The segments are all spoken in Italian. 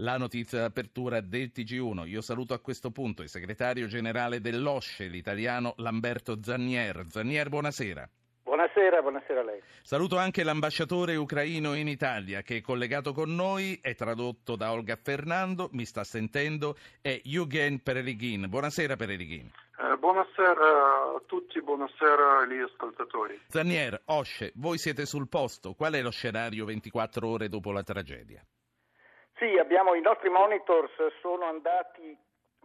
La notizia d'apertura del TG1. Io saluto a questo punto il segretario generale dell'OSCE, l'italiano Lamberto Zannier. Zannier, buonasera. Buonasera, buonasera a lei. Saluto anche l'ambasciatore ucraino in Italia che è collegato con noi, è tradotto da Olga Fernando, mi sta sentendo, è Eugen Perelighin. Buonasera Perelighin. Eh, buonasera a tutti, buonasera agli ascoltatori. Zannier, OSCE, voi siete sul posto, qual è lo scenario 24 ore dopo la tragedia? Sì, abbiamo, i nostri monitors sono andati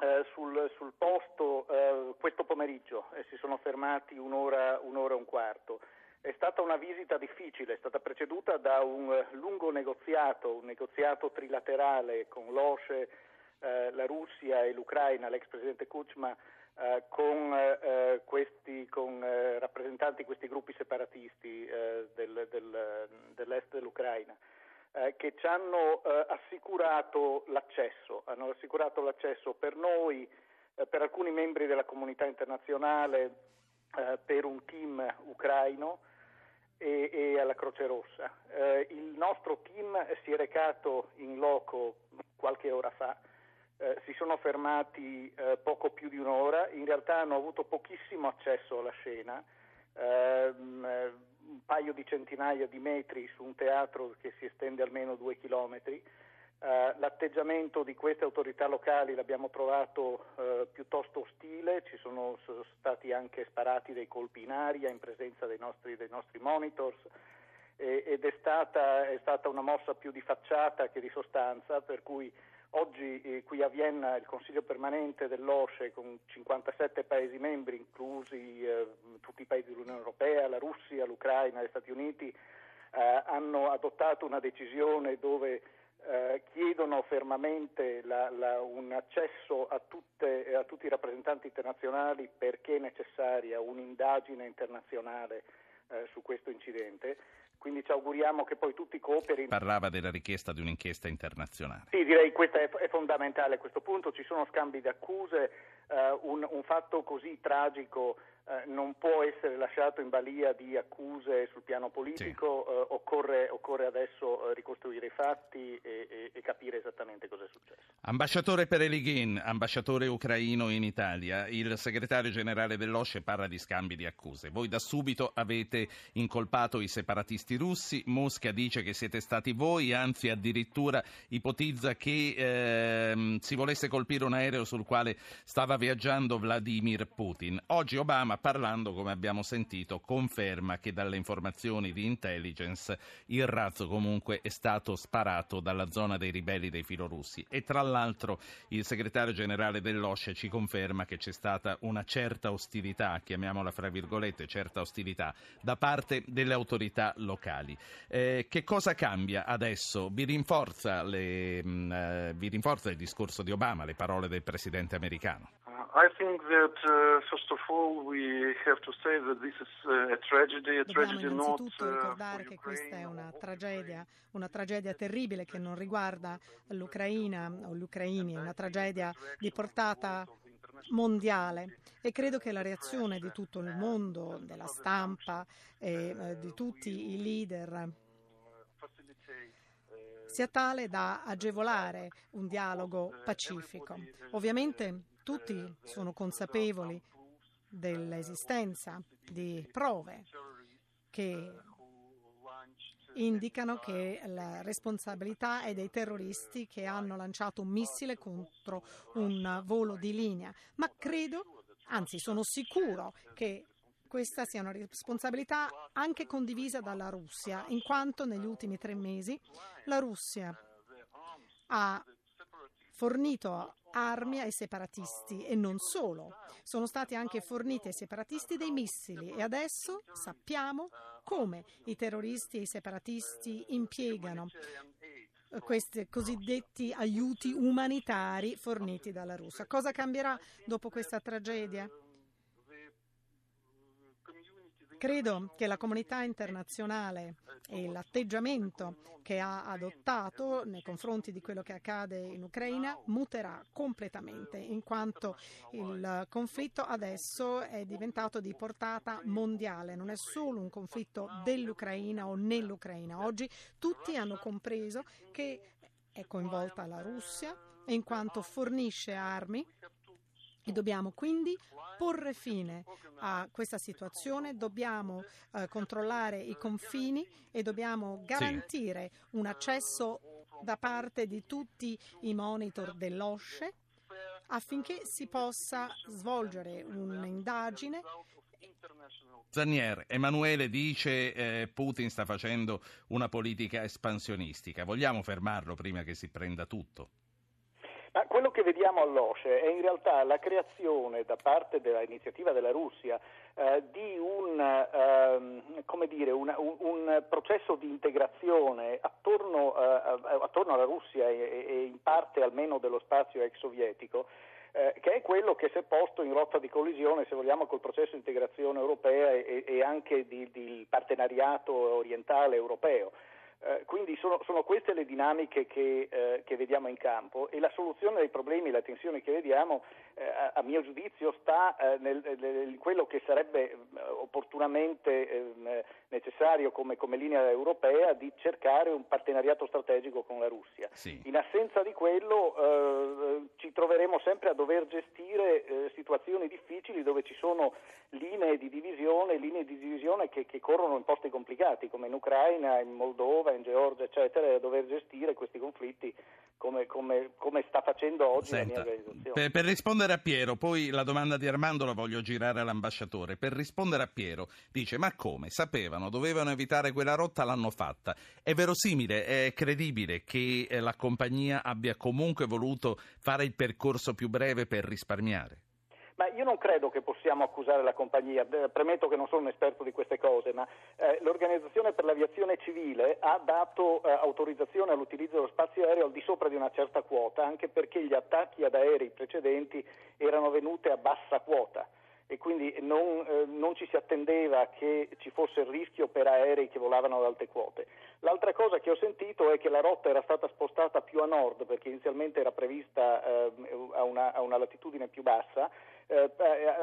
eh, sul, sul, posto eh, questo pomeriggio e si sono fermati un'ora, un'ora e un quarto. È stata una visita difficile, è stata preceduta da un lungo negoziato, un negoziato trilaterale con l'OSCE, eh, la Russia e l'Ucraina, l'ex presidente Kuchma, eh, con, eh, questi, con eh, rappresentanti di questi gruppi separatisti del, del, dell'est dell'Ucraina eh, che ci hanno eh, assicurato l'accesso, hanno assicurato l'accesso per noi, eh, per alcuni membri della comunità internazionale, eh, per un team ucraino e, e alla Croce Rossa. Eh, il nostro team si è recato in loco qualche ora fa. Eh, si sono fermati poco più di un'ora, in realtà hanno avuto pochissimo accesso alla scena, ehm, un paio di centinaia di metri su un teatro che si estende almeno due chilometri. Uh, l'atteggiamento di queste autorità locali l'abbiamo trovato uh, piuttosto ostile, ci sono, sono, stati anche sparati dei colpi in aria in presenza dei nostri, dei nostri monitors e, ed è stata, è stata, una mossa più di facciata che di sostanza, per cui Oggi eh, qui a Vienna il Consiglio permanente dell'OSCE con 57 Paesi membri, inclusi eh, tutti i Paesi dell'Unione Europea, la Russia, l'Ucraina, gli Stati Uniti, eh, hanno adottato una decisione dove eh, chiedono fermamente la, la, un accesso a, tutte, a, tutti i rappresentanti internazionali perché è necessaria un'indagine internazionale eh, su questo incidente quindi ci auguriamo che poi tutti cooperino. Parlava della richiesta di un'inchiesta internazionale. Sì, direi che questo è, fondamentale a questo punto, ci sono scambi di accuse, uh, un, un, fatto così tragico uh, non può essere lasciato in balia di accuse sul piano politico, sì. uh, occorre, occorre, adesso ricostruire i fatti e, e, e, capire esattamente cosa è successo. Ambasciatore Perelighin, ambasciatore ucraino in Italia, il segretario generale dell'OSCE parla di scambi di accuse. Voi da subito avete incolpato i separatisti russi. Mosca dice che siete stati voi, anzi addirittura ipotizza che ehm, si volesse colpire un aereo sul quale stava viaggiando Vladimir Putin. Oggi Obama, parlando, come abbiamo sentito, conferma che dalle informazioni di intelligence il razzo comunque è stato sparato dalla zona dei ribelli dei filorussi. E tra l'altro il segretario generale dell'OSCE ci conferma che c'è stata una certa ostilità, chiamiamola fra virgolette, certa ostilità, da parte delle autorità locali locali. Eh, che cosa cambia adesso? Vi rinforza, le, mh, mm, eh, vi rinforza, il discorso di Obama, le parole del presidente americano? Uh, I think that uh, first of all we have to say that this is uh, a tragedy, a tragedy Dobbiamo innanzitutto not, ricordare che questa è una tragedia, una tragedia terribile che non riguarda l'Ucraina o gli ucraini, è una tragedia di portata mondiale e credo che la reazione di tutto il mondo, della stampa e eh, di tutti i leader sia tale da agevolare un dialogo pacifico. Ovviamente tutti sono consapevoli dell'esistenza di prove che indicano che la responsabilità è dei terroristi che hanno lanciato un missile contro un volo di linea, ma credo, anzi sono sicuro che questa sia una responsabilità anche condivisa dalla Russia, in quanto negli ultimi tre mesi la Russia ha fornito armi ai separatisti e non solo. Sono stati anche forniti ai separatisti dei missili e adesso sappiamo come i terroristi e i separatisti impiegano questi cosiddetti aiuti umanitari forniti dalla Russia. Cosa cambierà dopo questa tragedia? Credo che la comunità internazionale e l'atteggiamento che ha adottato nei confronti di quello che accade in Ucraina muterà completamente, in quanto il conflitto adesso è diventato di portata mondiale, non è solo un conflitto dell'Ucraina o nell'Ucraina. Oggi tutti hanno compreso che è coinvolta la Russia in quanto fornisce armi e dobbiamo quindi porre fine a questa situazione, dobbiamo eh, controllare i confini e dobbiamo garantire sì. un accesso da parte di tutti i monitor dell'OSCE affinché si possa svolgere un'indagine Zanier, Emanuele dice eh, Putin sta facendo una politica espansionistica. Vogliamo fermarlo prima che si prenda tutto? Ma quello che vediamo all'OSCE è in realtà la creazione da parte dell'iniziativa della Russia eh, di un, eh, dire, una, un, un, processo di integrazione attorno, eh, attorno alla Russia e, e, in parte almeno dello spazio ex sovietico eh, che è quello che si è posto in rotta di collisione, se vogliamo, col processo di integrazione europea e, e anche di partenariato orientale europeo. Eh, quindi sono, sono, queste le dinamiche che, eh, che, vediamo in campo e la soluzione dei problemi, le tensioni che vediamo, eh, a, a, mio giudizio, sta eh, nel, nel, quello che sarebbe eh, opportunamente ehm, necessario come, come, linea europea di cercare un partenariato strategico con la Russia. Sì. In assenza di quello ci troveremo sempre a dover gestire situazioni difficili dove ci sono linee di divisione, linee di divisione che, che corrono in posti complicati come in Ucraina, in Moldova, in Georgia, eccetera, e a dover gestire questi conflitti come, come, come sta facendo oggi Senta, la mia organizzazione. Per, per, rispondere a Piero, poi la domanda di Armando la voglio girare all'ambasciatore. Per rispondere a Piero, dice: Ma come? Sapevano, dovevano evitare quella rotta, l'hanno fatta. È verosimile, è credibile che eh, la compagnia abbia comunque voluto fare il percorso più breve per risparmiare? Ma io non credo che possiamo accusare la compagnia, premetto che non sono un esperto di queste cose, ma eh, l'Organizzazione per l'Aviazione Civile ha dato eh, autorizzazione all'utilizzo dello spazio aereo al di sopra di una certa quota, anche perché gli attacchi ad aerei precedenti erano venuti a bassa quota e quindi non, eh, non, ci si attendeva che ci fosse il rischio per aerei che volavano ad alte quote. L'altra cosa che ho sentito è che la rotta era stata spostata più a nord perché inizialmente era prevista eh, a, una, a una latitudine più bassa eh,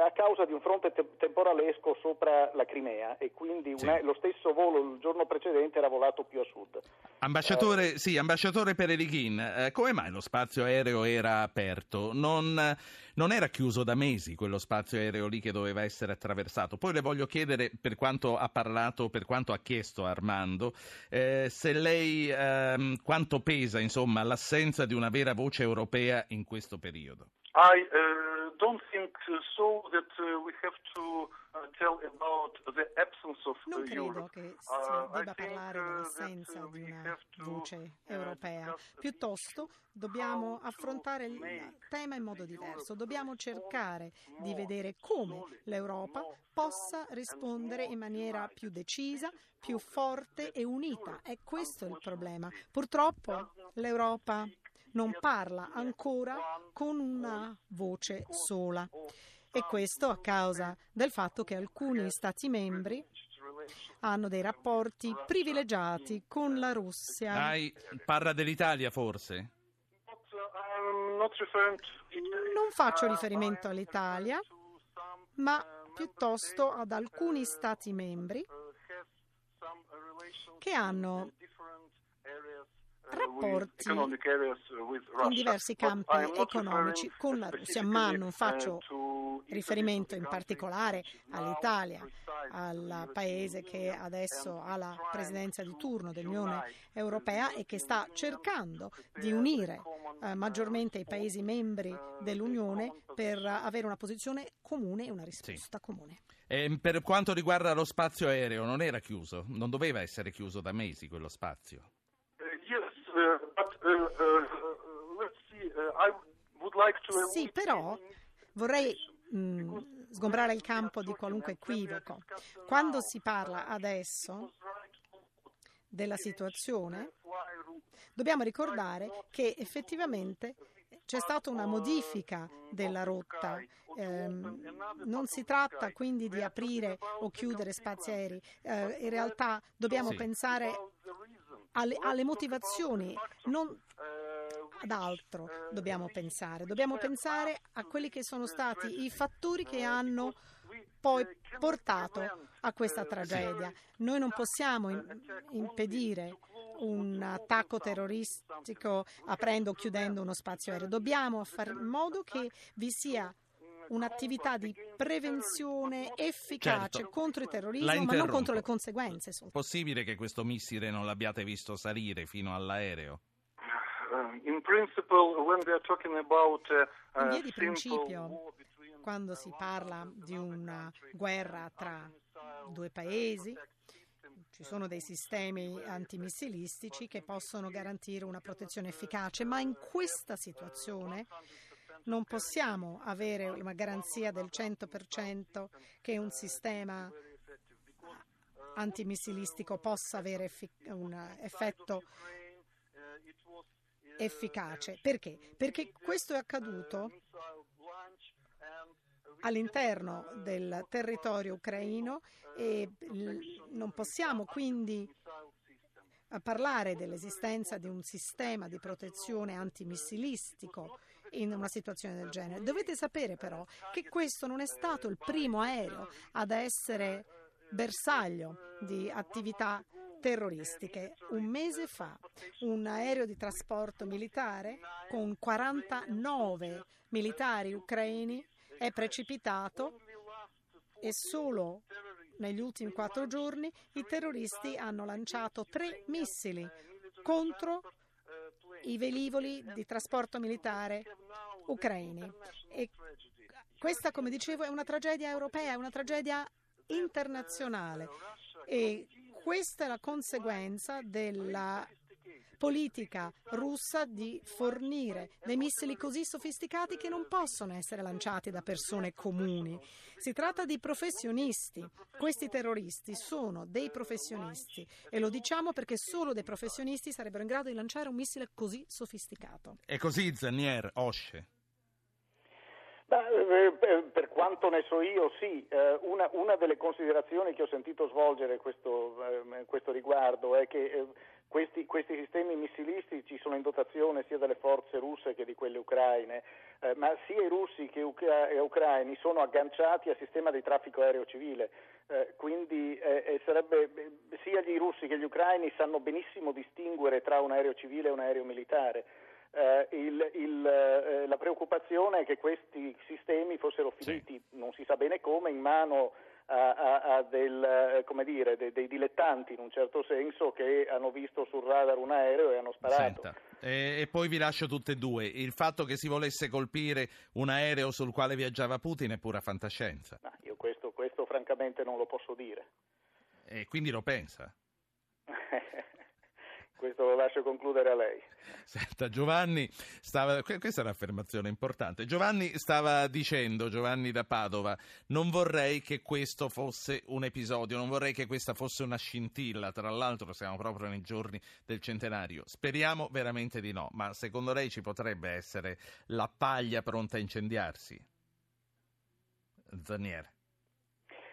a causa di un fronte te- temporalesco sopra la Crimea e quindi sì. lo stesso volo il giorno precedente era volato più a sud. Ambasciatore, eh, sì, ambasciatore Perelighin, eh, come mai lo spazio aereo era aperto? Non, non, era chiuso da mesi quello spazio aereo lì che doveva essere attraversato? Poi le voglio chiedere, per quanto ha parlato, per quanto ha chiesto Armando, eh, se lei ehm, quanto pesa insomma, l'assenza di una vera voce europea in questo periodo? I, uh don't think so that uh, we have to uh, tell about the absence of non uh, credo che si debba parlare dell'assenza di una voce europea, piuttosto dobbiamo affrontare il tema in modo diverso, dobbiamo cercare di vedere come l'Europa possa rispondere in maniera più decisa, più forte e unita. È questo il problema. Purtroppo l'Europa non parla ancora con una voce sola. E questo a causa del fatto che alcuni Stati membri hanno dei rapporti privilegiati con la Russia. Dai, parla dell'Italia forse? Non faccio riferimento all'Italia, ma piuttosto ad alcuni Stati membri che hanno rapporti in diversi campi economici con la Russia, ma non faccio riferimento in particolare all'Italia, al paese che adesso ha la presidenza di turno dell'Unione Europea e che sta cercando di unire eh, maggiormente i Paesi membri dell'Unione per avere una posizione comune e una risposta sì. comune. E per quanto riguarda lo spazio aereo, non era chiuso, non doveva essere chiuso da mesi quello spazio. Sì, però vorrei mh, mm, sgombrare il campo di qualunque equivoco. Quando si parla adesso della situazione, dobbiamo ricordare che effettivamente c'è stata una modifica della rotta. Eh, non si tratta quindi di aprire o chiudere spazi aerei, eh, in realtà dobbiamo sì. pensare alle, alle motivazioni, non ad altro dobbiamo pensare, dobbiamo pensare a quelli che sono stati i fattori che hanno poi portato a questa tragedia. Noi non possiamo impedire un attacco terroristico aprendo o chiudendo uno spazio aereo. Dobbiamo fare in modo che vi sia un'attività di prevenzione efficace certo. contro il terrorismo, ma non contro le conseguenze. È Possibile che questo missile non l'abbiate visto salire fino all'aereo? Uh, in about uh, in via di principio, quando si parla di una guerra tra due paesi, ci sono dei sistemi antimissilistici che possono garantire una protezione efficace, ma in questa situazione non possiamo avere una garanzia del 100% che un sistema antimissilistico possa avere un effetto efficace. Perché? Perché questo è accaduto all'interno del territorio ucraino e non possiamo quindi parlare dell'esistenza di un sistema di protezione antimissilistico in una situazione del genere. Dovete sapere però che questo non è stato il primo aereo ad essere bersaglio di attività terroristiche. Un mese fa un aereo di trasporto militare con 49 militari ucraini è precipitato e solo negli ultimi quattro giorni i terroristi hanno lanciato tre missili contro i velivoli di trasporto militare ucraini. E questa, come dicevo, è una tragedia europea, è una tragedia internazionale e questa è la conseguenza della politica russa di fornire dei missili così sofisticati che non possono essere lanciati da persone comuni. Si tratta di professionisti. Questi terroristi sono dei professionisti e lo diciamo perché solo dei professionisti sarebbero in grado di lanciare un missile così sofisticato. È così, Zanier, Osce. Eh, per quanto ne so io, sì. Eh, una, una, delle considerazioni che ho sentito svolgere questo, eh, questo riguardo è che questi, questi, sistemi missilistici sono in dotazione sia delle forze russe che di quelle ucraine, eh, ma sia i russi che gli ucraini sono agganciati al sistema di traffico aereo civile, eh, quindi eh, sarebbe, sia gli russi che gli ucraini sanno benissimo distinguere tra un aereo civile e un aereo militare. Uh, il, il, uh, la preoccupazione è che questi sistemi fossero finiti, sì. non si sa bene come, in mano a, a, del, eh, dire, dei, dei, dilettanti in un certo senso che hanno visto sul radar un aereo e hanno sparato. Senta, e, e, poi vi lascio tutte e due. Il fatto che si volesse colpire un aereo sul quale viaggiava Putin è pura fantascienza. No, io questo, questo francamente non lo posso dire. E quindi lo pensa? questo lo lascio concludere a lei. Senta, Giovanni stava, questa è un'affermazione importante. Giovanni stava dicendo, Giovanni da Padova, non vorrei che questo fosse un episodio, non vorrei che questa fosse una scintilla. Tra l'altro siamo proprio nei giorni del centenario. Speriamo veramente di no, ma secondo lei ci potrebbe essere la paglia pronta a incendiarsi? Zanier.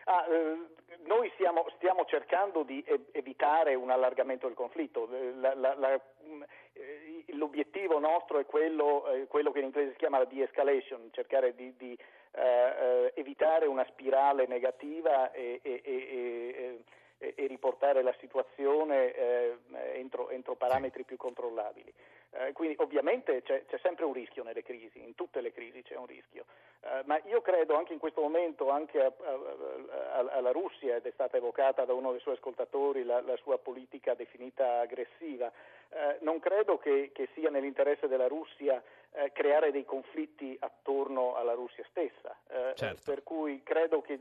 Ah, eh, noi stiamo, stiamo, cercando di evitare un allargamento del conflitto. La, la, la, mm, eh, l'obiettivo nostro è quello, eh, quello, che in inglese si chiama la de-escalation, cercare di, di eh, eh evitare una spirale negativa e, e, e, e riportare la situazione eh, entro, entro, parametri più controllabili. Eh, quindi ovviamente c'è, c'è, sempre un rischio nelle crisi, in tutte le crisi c'è un rischio, eh, ma io credo anche in questo momento anche a, a, a, alla Russia, ed è stata evocata da uno dei suoi ascoltatori la, la sua politica definita aggressiva, eh, non credo che, che, sia nell'interesse della Russia eh, creare dei conflitti attorno alla Russia stessa, eh, certo. per cui credo che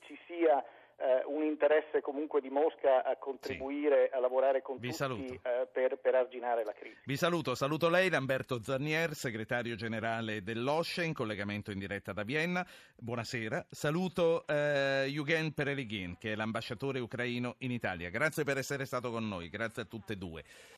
ci sia eh, un interesse comunque di Mosca a contribuire sì. a lavorare con Vi tutti eh, per, per, arginare la crisi. Vi saluto, saluto lei Lamberto Zarnier, segretario generale dell'OSCE in collegamento in diretta da Vienna. Buonasera. Saluto eh, Eugen Perelighin che è l'ambasciatore ucraino in Italia. Grazie per essere stato con noi, grazie a tutte e due.